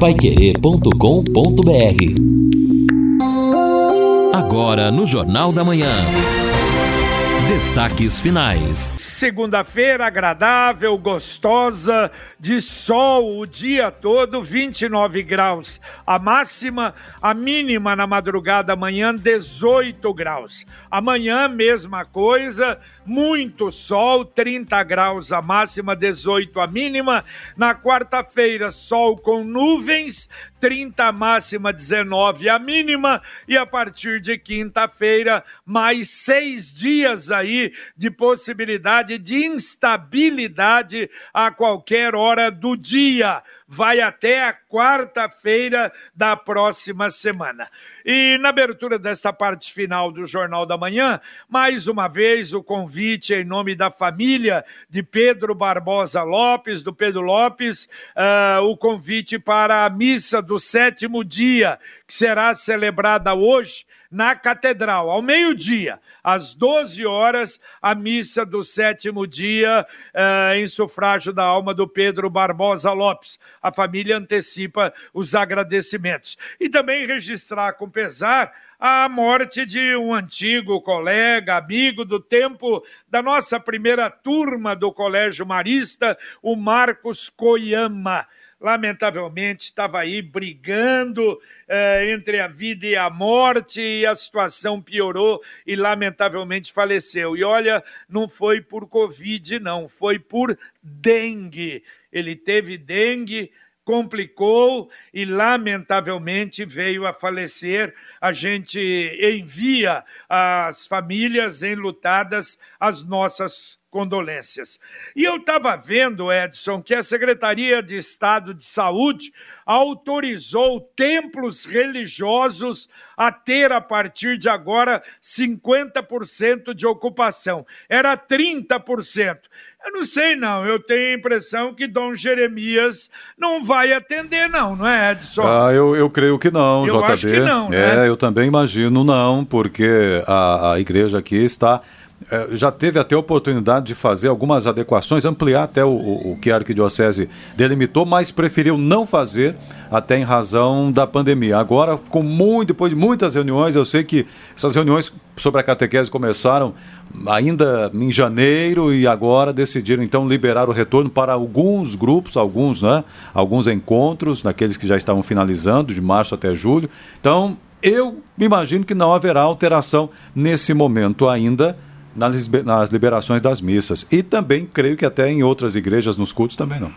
paiquerê.com.br Agora no Jornal da Manhã. Destaques finais. Segunda-feira agradável, gostosa, de sol o dia todo, 29 graus. A máxima, a mínima na madrugada amanhã, 18 graus. Amanhã, mesma coisa, muito sol, 30 graus a máxima, 18 a mínima. Na quarta-feira, sol com nuvens, 30 a máxima, 19 a mínima. E a partir de quinta-feira, mais seis dias aí de possibilidade de instabilidade a qualquer hora do dia vai até a quarta-feira da próxima semana. E na abertura desta parte final do Jornal da Manhã, mais uma vez o convite em nome da família de Pedro Barbosa Lopes, do Pedro Lopes, uh, o convite para a missa do sétimo dia, que será celebrada hoje na Catedral, ao meio-dia às 12 horas, a missa do sétimo dia uh, em sufrágio da alma do Pedro Barbosa Lopes. A família antecipa os agradecimentos. E também registrar com pesar a morte de um antigo colega, amigo do tempo da nossa primeira turma do Colégio Marista, o Marcos Coiama lamentavelmente estava aí brigando eh, entre a vida e a morte, e a situação piorou e lamentavelmente faleceu. E olha, não foi por Covid, não, foi por dengue. Ele teve dengue, complicou e lamentavelmente veio a falecer. A gente envia às famílias enlutadas as nossas condolências. E eu estava vendo, Edson, que a Secretaria de Estado de Saúde autorizou templos religiosos a ter, a partir de agora, 50% de ocupação. Era 30%. Eu não sei, não. Eu tenho a impressão que Dom Jeremias não vai atender, não, não é, Edson? Ah, eu, eu creio que não, eu JB. Acho que não, é, né? eu também imagino não, porque a, a igreja aqui está é, já teve até a oportunidade de fazer algumas adequações, ampliar até o, o, que a Arquidiocese delimitou, mas preferiu não fazer até em razão da pandemia. Agora, com muito, depois de muitas reuniões, eu sei que essas reuniões sobre a catequese começaram ainda em janeiro e agora decidiram então liberar o retorno para alguns grupos, alguns, né? Alguns encontros, naqueles que já estavam finalizando, de março até julho. Então, eu imagino que não haverá alteração nesse momento ainda nas, liberações das missas. E também creio que até em outras igrejas, nos cultos, também não.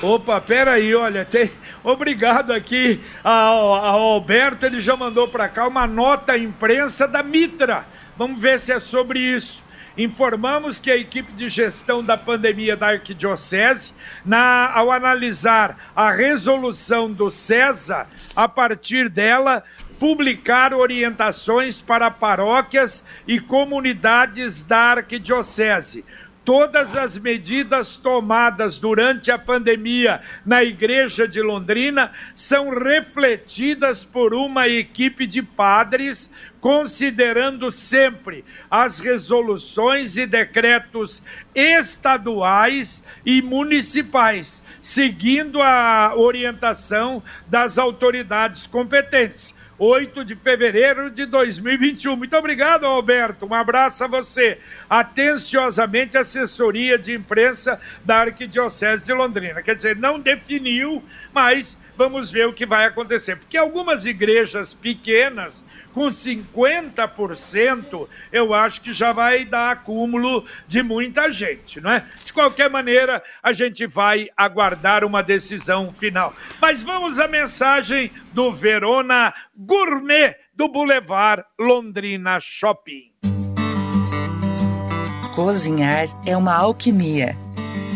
Opa, peraí, olha, tem... obrigado aqui ao, ao Alberto, ele já mandou para cá uma nota imprensa da Mitra. Vamos ver se é sobre isso. Informamos que a equipe de gestão da pandemia da Arquidiocese, na, ao analisar a resolução do CESA, a partir dela, publicar orientações para paróquias e comunidades da arquidiocese. Todas as medidas tomadas durante a pandemia na Igreja de Londrina são refletidas por uma equipe de padres, considerando sempre as resoluções e decretos estaduais e municipais, seguindo a orientação das autoridades competentes 8 de fevereiro de 2021. Muito obrigado, Alberto. Um abraço a você. Atenciosamente, assessoria de imprensa da Arquidiocese de Londrina. Quer dizer, não definiu, mas vamos ver o que vai acontecer. Porque algumas igrejas pequenas com 50%, eu acho que já vai dar acúmulo de muita gente, não é? De qualquer maneira, a gente vai aguardar uma decisão final. Mas vamos à mensagem do Verona Gourmet do Boulevard Londrina Shopping. Cozinhar é uma alquimia.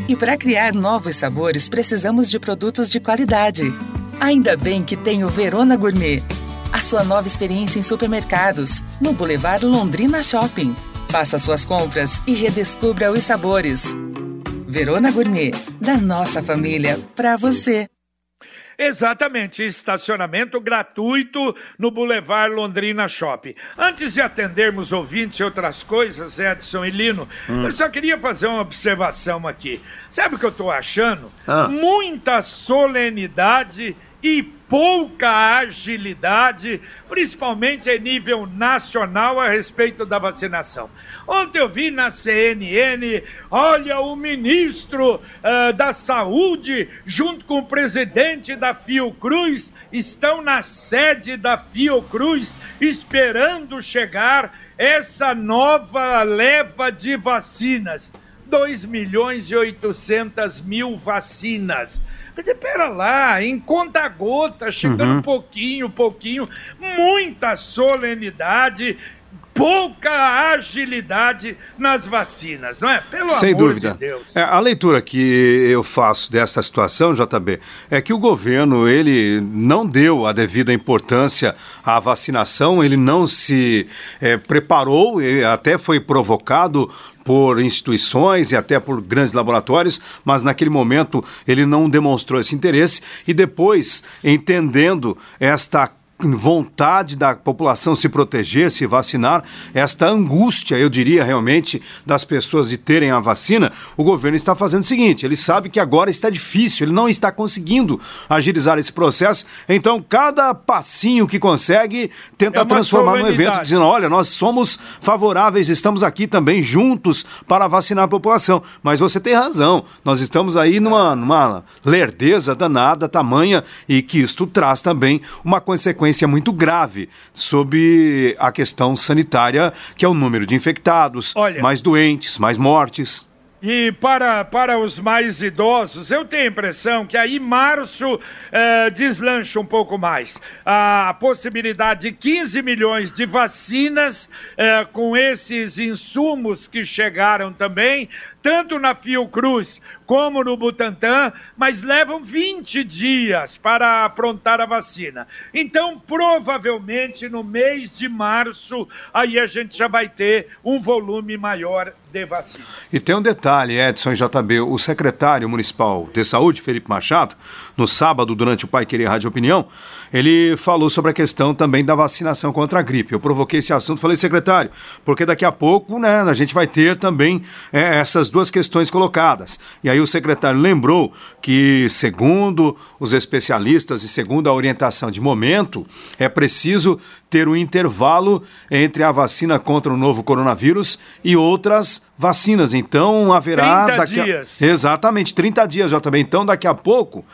E para criar novos sabores, precisamos de produtos de qualidade. Ainda bem que tem o Verona Gourmet a sua nova experiência em supermercados, no Boulevard Londrina Shopping. Faça suas compras e redescubra os sabores. Verona Gourmet, da nossa família, para você. Exatamente, estacionamento gratuito no Boulevard Londrina Shopping. Antes de atendermos ouvintes e outras coisas, Edson e Lino, hum. eu só queria fazer uma observação aqui. Sabe o que eu estou achando? Ah. Muita solenidade e pouca agilidade, principalmente em nível nacional, a respeito da vacinação. Ontem eu vi na CNN, olha, o ministro uh, da Saúde, junto com o presidente da Fiocruz, estão na sede da Fiocruz, esperando chegar essa nova leva de vacinas. 2 milhões e 800 mil vacinas. Quer dizer, pera lá, em conta gota, chegando uhum. pouquinho, pouquinho, muita solenidade, pouca agilidade nas vacinas, não é? Pelo Sem amor dúvida. de Deus. É, a leitura que eu faço dessa situação, JB, é que o governo ele não deu a devida importância à vacinação, ele não se é, preparou, até foi provocado por instituições e até por grandes laboratórios, mas naquele momento ele não demonstrou esse interesse e depois, entendendo esta vontade da população se proteger, se vacinar, esta angústia, eu diria realmente, das pessoas de terem a vacina, o governo está fazendo o seguinte: ele sabe que agora está difícil, ele não está conseguindo agilizar esse processo, então cada passinho que consegue tenta é transformar no evento, dizendo: olha, nós somos favoráveis, estamos aqui também juntos para vacinar a população. Mas você tem razão, nós estamos aí numa, numa lerdeza danada, tamanha, e que isto traz também uma consequência consequência muito grave sobre a questão sanitária, que é o número de infectados, Olha, mais doentes, mais mortes. E para, para os mais idosos, eu tenho a impressão que aí março eh, deslancha um pouco mais. A possibilidade de 15 milhões de vacinas eh, com esses insumos que chegaram também, tanto na Fiocruz como no Butantan, mas levam 20 dias para aprontar a vacina. Então, provavelmente no mês de março, aí a gente já vai ter um volume maior de vacinas. E tem um detalhe, Edson JB, o secretário municipal de saúde, Felipe Machado, no sábado, durante o Pai Querer Rádio Opinião, ele falou sobre a questão também da vacinação contra a gripe. Eu provoquei esse assunto, falei, secretário, porque daqui a pouco, né, a gente vai ter também é, essas duas questões colocadas. E aí o secretário lembrou que, segundo os especialistas e segundo a orientação de momento, é preciso ter um intervalo entre a vacina contra o novo coronavírus e outras vacinas. Então haverá. 30 daqui a... dias. Exatamente, 30 dias já também. Então, daqui a pouco.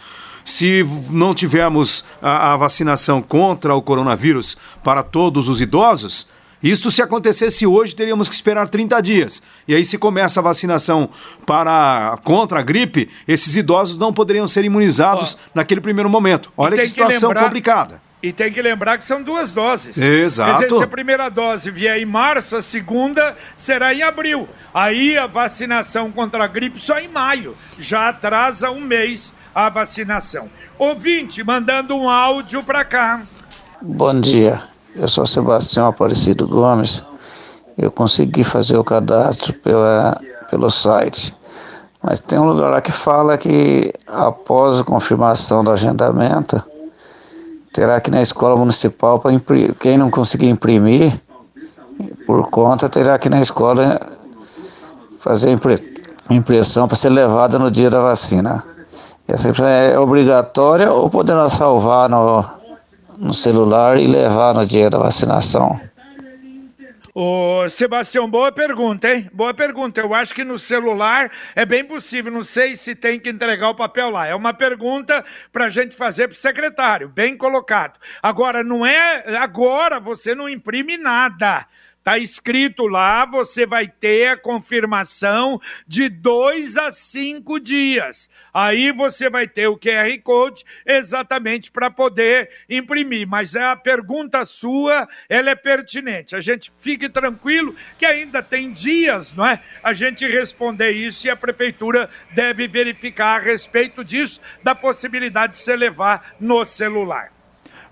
Se não tivermos a, a vacinação contra o coronavírus para todos os idosos, isto se acontecesse hoje, teríamos que esperar 30 dias. E aí, se começa a vacinação para contra a gripe, esses idosos não poderiam ser imunizados Ó, naquele primeiro momento. Olha que situação que lembrar, complicada. E tem que lembrar que são duas doses. Exato. Quer dizer, se a primeira dose vier em março, a segunda será em abril. Aí a vacinação contra a gripe só em maio. Já atrasa um mês a vacinação. Ouvinte, mandando um áudio para cá. Bom dia. Eu sou Sebastião Aparecido Gomes. Eu consegui fazer o cadastro pela, pelo site. Mas tem um lugar lá que fala que após a confirmação do agendamento, terá que ir na escola municipal para quem não conseguir imprimir por conta terá que ir na escola fazer impressão para ser levada no dia da vacina. Essa é obrigatória ou poderá salvar no, no celular e levar no dia da vacinação? Ô, Sebastião, boa pergunta, hein? Boa pergunta. Eu acho que no celular é bem possível. Não sei se tem que entregar o papel lá. É uma pergunta para a gente fazer para o secretário. Bem colocado. Agora, não é. Agora você não imprime nada. Está escrito lá, você vai ter a confirmação de dois a cinco dias. Aí você vai ter o QR Code exatamente para poder imprimir. Mas a pergunta sua, ela é pertinente. A gente fique tranquilo que ainda tem dias, não é? A gente responder isso e a prefeitura deve verificar a respeito disso, da possibilidade de se levar no celular.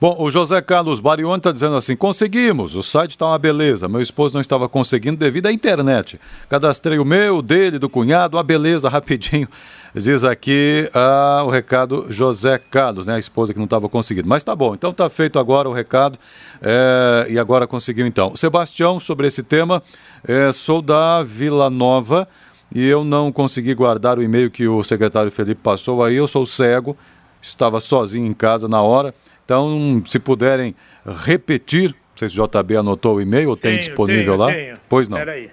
Bom, o José Carlos Barione está dizendo assim: conseguimos, o site está uma beleza. Meu esposo não estava conseguindo devido à internet. Cadastrei o meu, dele, do cunhado, uma beleza, rapidinho. Diz aqui ah, o recado José Carlos, né? A esposa que não estava conseguindo. Mas tá bom, então tá feito agora o recado. É, e agora conseguiu então. Sebastião, sobre esse tema, é, sou da Vila Nova e eu não consegui guardar o e-mail que o secretário Felipe passou aí, eu sou cego estava sozinho em casa na hora. Então, se puderem repetir, não sei se o JB anotou o e-mail ou tem Tenho, disponível tenho, lá. tenho. Pois não. Peraí.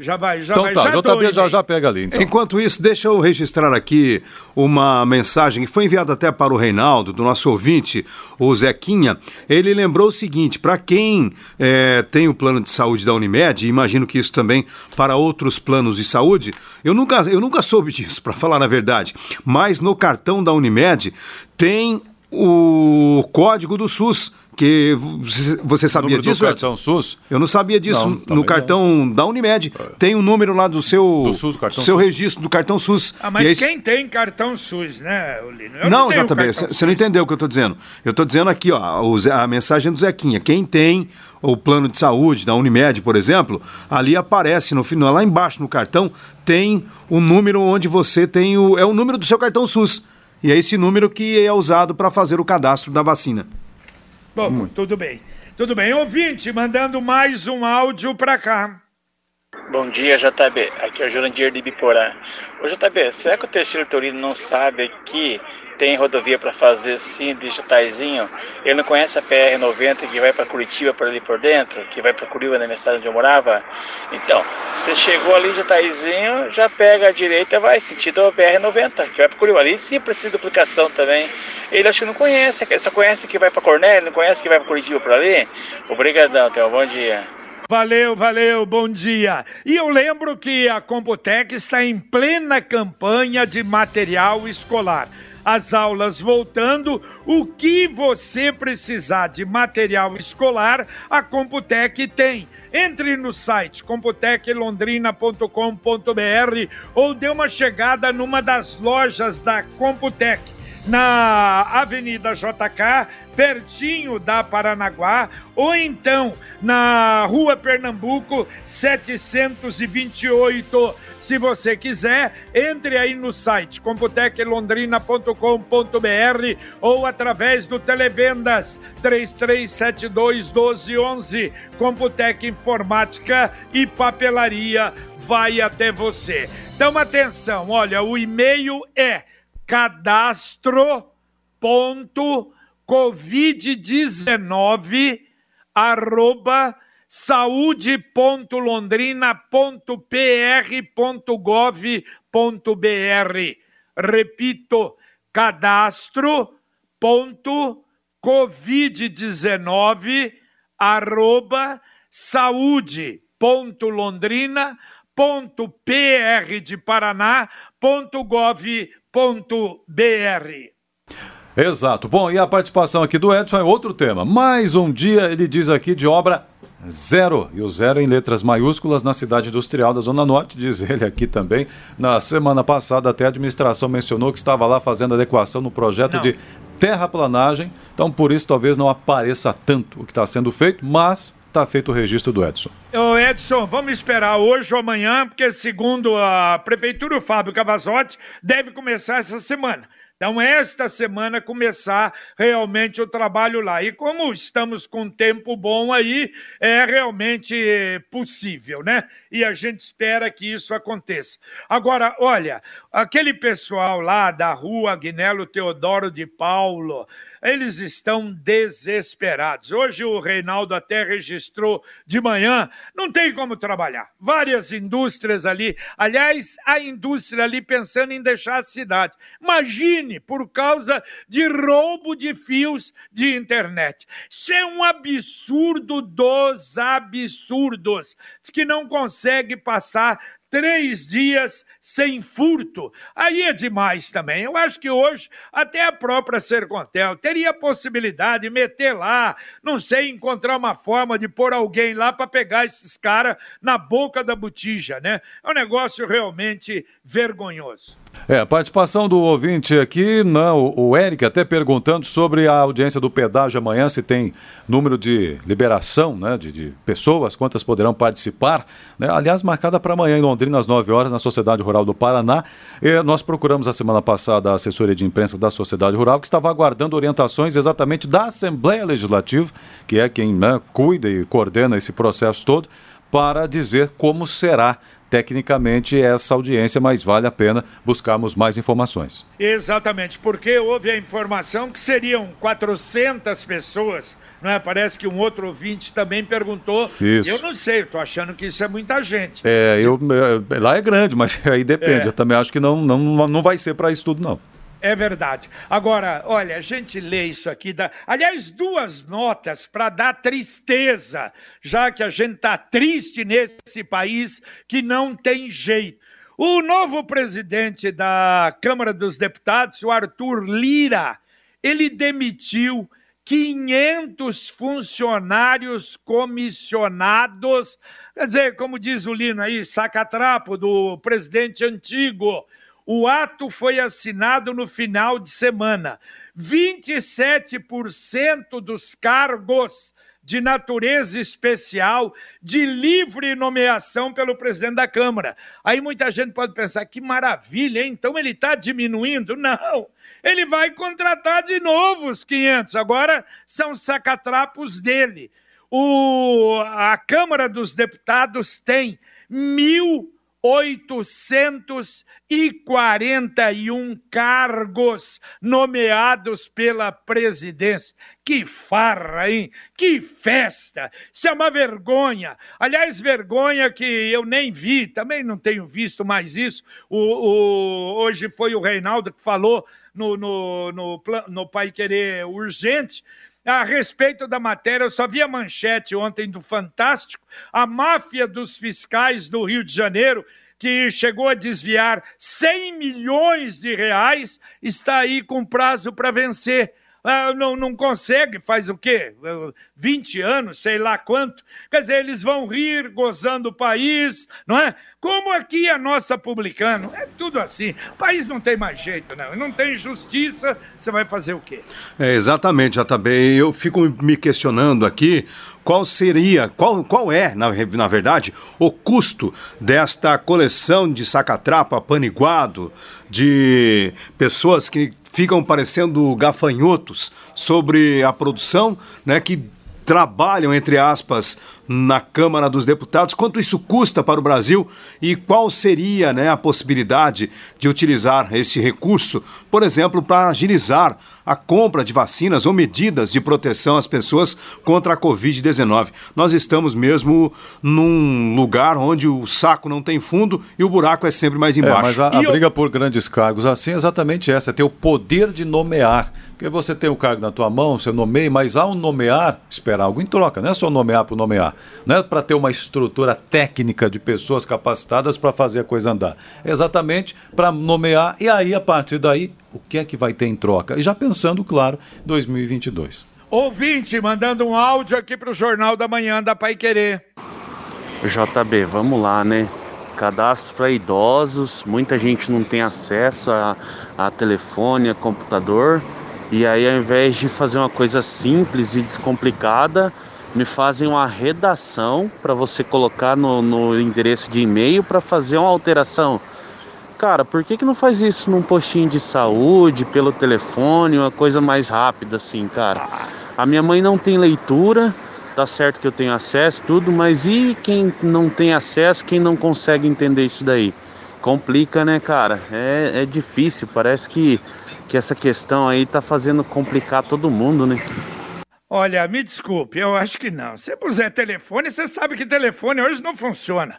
Já vai, já Então vai. tá, já JB já, já pega ali. Então. Enquanto isso, deixa eu registrar aqui uma mensagem que foi enviada até para o Reinaldo, do nosso ouvinte, o Zequinha. Ele lembrou o seguinte: para quem eh, tem o plano de saúde da Unimed, e imagino que isso também para outros planos de saúde, eu nunca, eu nunca soube disso, para falar a verdade. Mas no cartão da Unimed tem o código do SUS. Que você- sabia disso? do Edson? cartão SUS? Eu não sabia disso. Não, no cartão da Unimed tem o número lá do seu, Do SUS, cartão seu SUS. registro do cartão SUS. Ah, E mas aí, quem tem cartão SUS, né, Olino? Eu Não, tenho JB, você não entendeu o que eu estou dizendo. Eu estou dizendo aqui, ó, a mensagem do Zequinha. Quem tem o plano de saúde da Unimed, por exemplo, ali aparece no final, lá embaixo no cartão, tem o número onde você tem o. É o número do seu cartão SUS. E é esse número que é usado para fazer o cadastro da vacina. Bom, tudo bem. Tudo bem. Ouvinte, mandando mais um áudio pra cá. Bom dia, JB. Aqui é o Jurandir de Biporã. Ô, JB, será que o Terceiro Torino não sabe que tem rodovia para fazer sim de Jataizinho? Ele não conhece a PR-90 que vai para Curitiba por ali por dentro? Que vai para Curitiba, na minha cidade onde eu morava? Então, você chegou ali em Jataizinho, já pega a direita vai sentido a PR-90, que vai para Curitiba. Ali sim precisa de duplicação também. Ele acho que não conhece, só conhece que vai para Cornélio, não conhece que vai para Curitiba por ali? Obrigadão, um bom dia. Valeu, valeu, bom dia. E eu lembro que a Computec está em plena campanha de material escolar. As aulas voltando, o que você precisar de material escolar, a Computec tem. Entre no site computeclondrina.com.br ou dê uma chegada numa das lojas da Computec na Avenida JK, pertinho da Paranaguá, ou então na Rua Pernambuco, 728. Se você quiser, entre aí no site computeclondrina.com.br ou através do Televendas 3372 1211. Computec Informática e Papelaria vai até você. Então atenção, olha, o e-mail é cadastro.covid19 arroba saúde.londrina.pr.gov.br Repito, cadastro.covid19 arroba saúde.londrina.pr de Paraná.gov.br Exato. Bom, e a participação aqui do Edson é outro tema. Mais um dia, ele diz aqui, de obra zero. E o zero em letras maiúsculas na cidade industrial da Zona Norte, diz ele aqui também. Na semana passada, até a administração mencionou que estava lá fazendo adequação no projeto Não. de terraplanagem. Então, por isso, talvez não apareça tanto o que está sendo feito, mas está feito o registro do Edson. Ô Edson, vamos esperar hoje ou amanhã, porque segundo a Prefeitura, o Fábio Cavazotti deve começar essa semana. Então, esta semana começar realmente o trabalho lá. E como estamos com tempo bom aí, é realmente possível, né? E a gente espera que isso aconteça. Agora, olha, aquele pessoal lá da rua Agnello Teodoro de Paulo, eles estão desesperados. Hoje o Reinaldo até registrou de manhã, não tem como trabalhar. Várias indústrias ali, aliás, a indústria ali pensando em deixar a cidade. Imagine por causa de roubo de fios de internet. Isso é um absurdo dos absurdos. Que não consegue passar três dias sem furto. Aí é demais também. Eu acho que hoje até a própria Sercontel teria a possibilidade de meter lá, não sei, encontrar uma forma de pôr alguém lá para pegar esses caras na boca da botija, né? É um negócio realmente vergonhoso. É, participação do ouvinte aqui, não, o, o Eric até perguntando sobre a audiência do pedágio amanhã, se tem número de liberação, né, de, de pessoas, quantas poderão participar, né, aliás, marcada para amanhã em Londrina, às 9 horas, na Sociedade Rural do Paraná. E nós procuramos a semana passada a assessoria de imprensa da Sociedade Rural, que estava aguardando orientações exatamente da Assembleia Legislativa, que é quem né, cuida e coordena esse processo todo, para dizer como será tecnicamente essa audiência, mas vale a pena buscarmos mais informações. Exatamente, porque houve a informação que seriam 400 pessoas, não é? Parece que um outro ouvinte também perguntou. Isso. Eu não sei, eu tô achando que isso é muita gente. É, eu, é, lá é grande, mas aí depende. É. Eu também acho que não, não, não vai ser para isso tudo, não. É verdade. Agora, olha, a gente lê isso aqui. Dá... Aliás, duas notas para dar tristeza, já que a gente está triste nesse país que não tem jeito. O novo presidente da Câmara dos Deputados, o Arthur Lira, ele demitiu 500 funcionários comissionados. Quer dizer, como diz o Lino aí, sacatrapo do presidente antigo o ato foi assinado no final de semana. 27% dos cargos de natureza especial de livre nomeação pelo presidente da Câmara. Aí muita gente pode pensar que maravilha, hein? então ele está diminuindo? Não, ele vai contratar de novo os 500. Agora são sacatrapos dele. O, a Câmara dos Deputados tem mil 841 cargos nomeados pela presidência. Que farra, hein? Que festa! Isso é uma vergonha. Aliás, vergonha que eu nem vi, também não tenho visto mais isso. O, o hoje foi o Reinaldo que falou no, no, no, no Pai Querer Urgente a respeito da matéria, eu só vi a manchete ontem do Fantástico, a máfia dos fiscais do Rio de Janeiro, que chegou a desviar 100 milhões de reais, está aí com prazo para vencer. Ah, não, não consegue, faz o quê? 20 anos, sei lá quanto. Quer dizer, eles vão rir gozando o país, não é? Como aqui a nossa publicano, é tudo assim. O país não tem mais jeito, não. Não tem justiça, você vai fazer o quê? É, exatamente, JB. Eu fico me questionando aqui qual seria, qual, qual é, na, na verdade, o custo desta coleção de sacatrapa paniguado, de pessoas que ficam parecendo gafanhotos sobre a produção, né, que trabalham, entre aspas, na Câmara dos Deputados, quanto isso custa para o Brasil e qual seria né, a possibilidade de utilizar esse recurso, por exemplo, para agilizar a compra de vacinas ou medidas de proteção às pessoas contra a Covid-19. Nós estamos mesmo num lugar onde o saco não tem fundo e o buraco é sempre mais embaixo. É, mas a, a briga eu... por grandes cargos assim é exatamente essa, é ter o poder de nomear. Porque você tem o cargo na tua mão, você nomeia, mas ao nomear, esperar algo em troca, não é só nomear por nomear. Não é para ter uma estrutura técnica de pessoas capacitadas para fazer a coisa andar. É exatamente para nomear e aí, a partir daí, o que é que vai ter em troca? E já pensando, claro, 2022. Ouvinte, mandando um áudio aqui para o Jornal da Manhã da Pai Querer. JB, vamos lá, né? Cadastro para idosos, muita gente não tem acesso a, a telefone, a computador. E aí, ao invés de fazer uma coisa simples e descomplicada, me fazem uma redação para você colocar no, no endereço de e-mail para fazer uma alteração. Cara, por que, que não faz isso num postinho de saúde, pelo telefone, uma coisa mais rápida assim, cara? A minha mãe não tem leitura, tá certo que eu tenho acesso, tudo, mas e quem não tem acesso, quem não consegue entender isso daí? Complica, né, cara? É, é difícil, parece que, que essa questão aí tá fazendo complicar todo mundo, né? Olha, me desculpe, eu acho que não. Se puser telefone, você sabe que telefone hoje não funciona.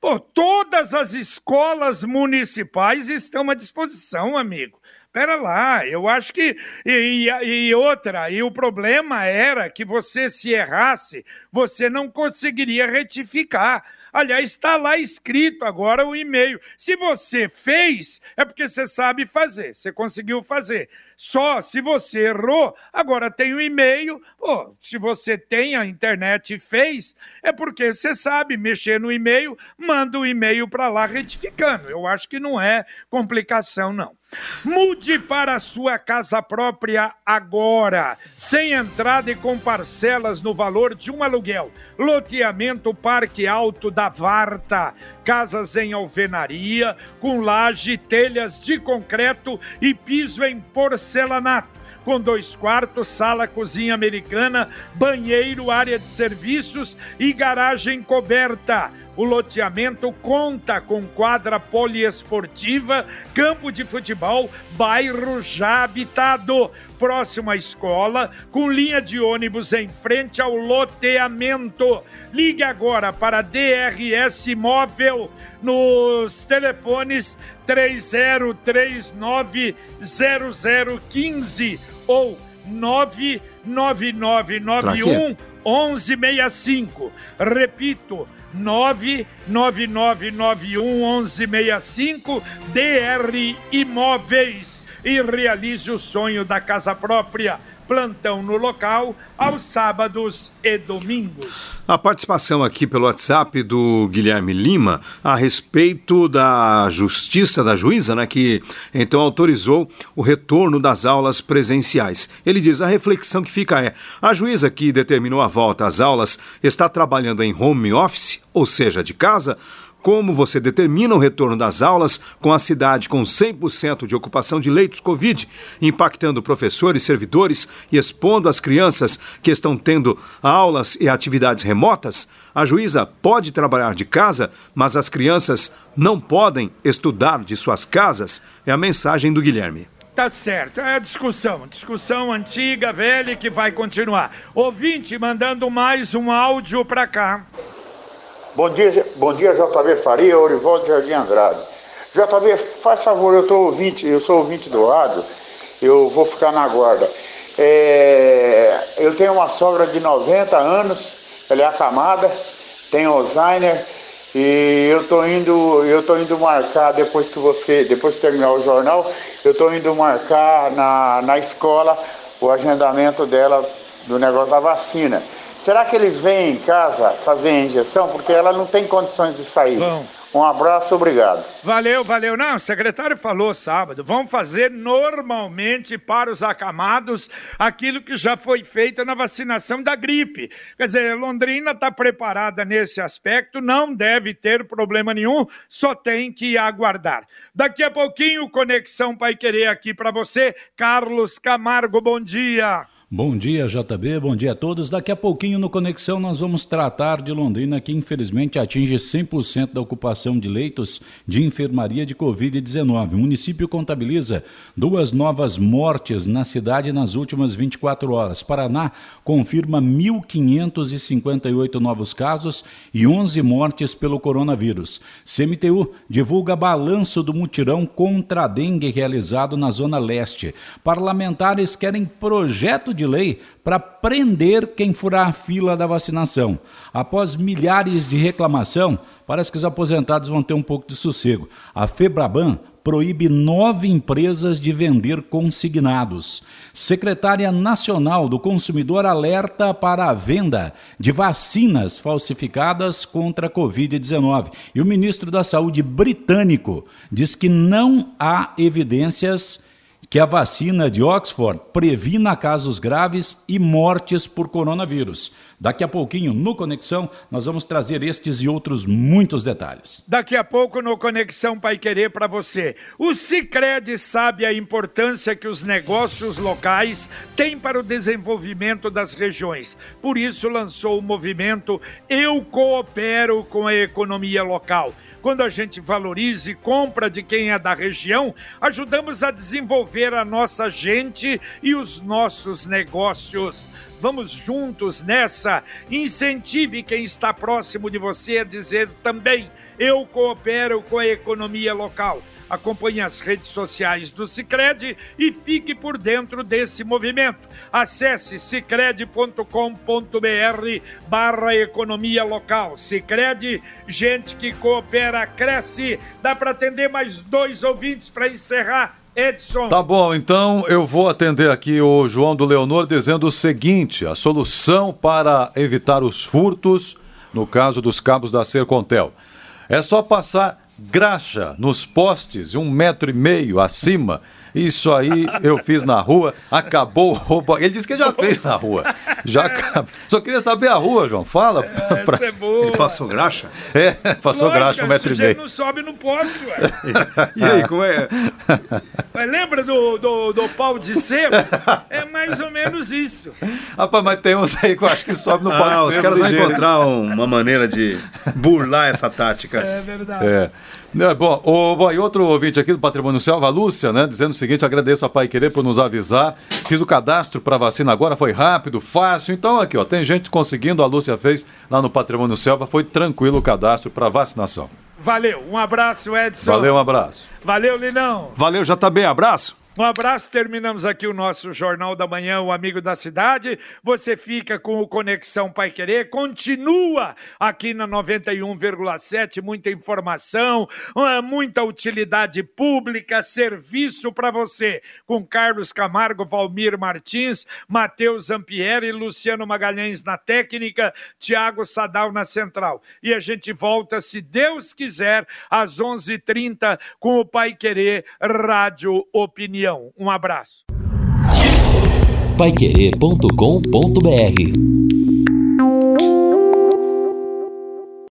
Pô, todas as escolas municipais estão à disposição, amigo. Pera lá, eu acho que. E, e, e, outra, e o problema era que você, se errasse, você não conseguiria retificar. Aliás, está lá escrito agora o e-mail. Se você fez, é porque você sabe fazer, você conseguiu fazer. Só se você errou, agora tem o e-mail. Pô, se você tem a internet e fez, é porque você sabe mexer no e-mail, manda o e-mail para lá retificando. Eu acho que não é complicação, não. Mude para a sua casa própria agora, sem entrada e com parcelas no valor de um aluguel. Loteamento Parque Alto da Varta. Casas em alvenaria, com laje, telhas de concreto e piso em porcelanato com dois quartos, sala, cozinha americana, banheiro, área de serviços e garagem coberta. O loteamento conta com quadra poliesportiva, campo de futebol, bairro já habitado próximo à escola, com linha de ônibus em frente ao loteamento. Ligue agora para DRS Imóvel nos telefones 30390015 ou 99991 1165. Repito, 99991 1165 DR Imóveis e realize o sonho da casa própria. Plantão no local aos sábados e domingos. A participação aqui pelo WhatsApp do Guilherme Lima a respeito da justiça da juíza, né, que então autorizou o retorno das aulas presenciais. Ele diz: a reflexão que fica é: a juíza que determinou a volta às aulas está trabalhando em home office, ou seja, de casa como você determina o retorno das aulas com a cidade com 100% de ocupação de leitos Covid, impactando professores, servidores e expondo as crianças que estão tendo aulas e atividades remotas? A juíza pode trabalhar de casa, mas as crianças não podem estudar de suas casas? É a mensagem do Guilherme. Tá certo, é discussão, discussão antiga, velha que vai continuar. Ouvinte mandando mais um áudio para cá. Bom dia, bom dia JB Faria, Orivaldo Jardim Andrade. JB, faz favor, eu tô ouvinte, eu sou ouvinte do rádio, eu vou ficar na guarda. É, eu tenho uma sogra de 90 anos, ela é acamada, tem Alzheimer, e eu tô indo, eu tô indo marcar depois que você, depois que terminar o jornal, eu tô indo marcar na, na escola o agendamento dela do negócio da vacina. Será que ele vem em casa fazer a injeção? Porque ela não tem condições de sair. Vão. Um abraço, obrigado. Valeu, valeu. Não, o secretário falou sábado. Vão fazer normalmente para os acamados aquilo que já foi feito na vacinação da gripe. Quer dizer, Londrina está preparada nesse aspecto, não deve ter problema nenhum, só tem que aguardar. Daqui a pouquinho, Conexão Pai Querer aqui para você. Carlos Camargo, bom dia. Bom dia, JB. Bom dia a todos. Daqui a pouquinho no Conexão nós vamos tratar de Londrina, que infelizmente atinge 100% da ocupação de leitos de enfermaria de Covid-19. O município contabiliza duas novas mortes na cidade nas últimas 24 horas. Paraná confirma 1.558 novos casos e 11 mortes pelo coronavírus. CMTU divulga balanço do mutirão contra a dengue realizado na Zona Leste. Parlamentares querem projeto de lei para prender quem furar a fila da vacinação. Após milhares de reclamação, parece que os aposentados vão ter um pouco de sossego. A Febraban proíbe nove empresas de vender consignados. Secretária Nacional do Consumidor alerta para a venda de vacinas falsificadas contra a Covid-19. E o ministro da Saúde britânico diz que não há evidências que a vacina de Oxford previna casos graves e mortes por coronavírus. Daqui a pouquinho, no Conexão, nós vamos trazer estes e outros muitos detalhes. Daqui a pouco, no Conexão Pai Querer para você. O Cicred sabe a importância que os negócios locais têm para o desenvolvimento das regiões. Por isso, lançou o movimento Eu Coopero com a Economia Local quando a gente valoriza e compra de quem é da região, ajudamos a desenvolver a nossa gente e os nossos negócios. Vamos juntos nessa. Incentive quem está próximo de você a dizer também: eu coopero com a economia local. Acompanhe as redes sociais do Cicred e fique por dentro desse movimento. Acesse cicred.com.br barra economia local. Cicred, gente que coopera, cresce. Dá para atender mais dois ouvintes para encerrar. Edson. Tá bom, então eu vou atender aqui o João do Leonor dizendo o seguinte: a solução para evitar os furtos, no caso dos cabos da Sercontel, é só passar graxa nos postes, um metro e meio acima. Isso aí eu fiz na rua, acabou o roubo. Ele disse que já fez na rua. Já acaba. Só queria saber a rua, João. Fala. É, pra... Essa é boa. Ele passou graxa? É, passou Lógico, graxa um metro e meio. não sobe no poste, ué. e aí, como é? Mas lembra do, do, do pau de sebo? É mais ou menos isso. Rapaz, mas tem uns aí que eu acho que sobe no pau ah, de sebo. Os caras vão encontrar uma maneira de burlar essa tática. É verdade. É. É, bom, o, bom, e outro ouvinte aqui do Patrimônio Selva, a Lúcia, né, dizendo o seguinte: agradeço a Pai Querer por nos avisar. Fiz o cadastro para vacina agora, foi rápido, fácil. Então, aqui, ó, tem gente conseguindo, a Lúcia fez lá no Patrimônio Selva, foi tranquilo o cadastro para vacinação. Valeu, um abraço, Edson. Valeu, um abraço. Valeu, Linão. Valeu, JB, abraço. Um abraço, terminamos aqui o nosso Jornal da Manhã, o Amigo da Cidade. Você fica com o Conexão Pai Querer, continua aqui na 91,7, muita informação, ah, muita utilidade pública, serviço para você, com Carlos Camargo, Valmir Martins, Matheus Zampieri, Luciano Magalhães na técnica, Tiago Sadal na central. E a gente volta, se Deus quiser, às 11h30 com o Pai Querer Rádio Opinião. Um abraço. Paiquerê.com.br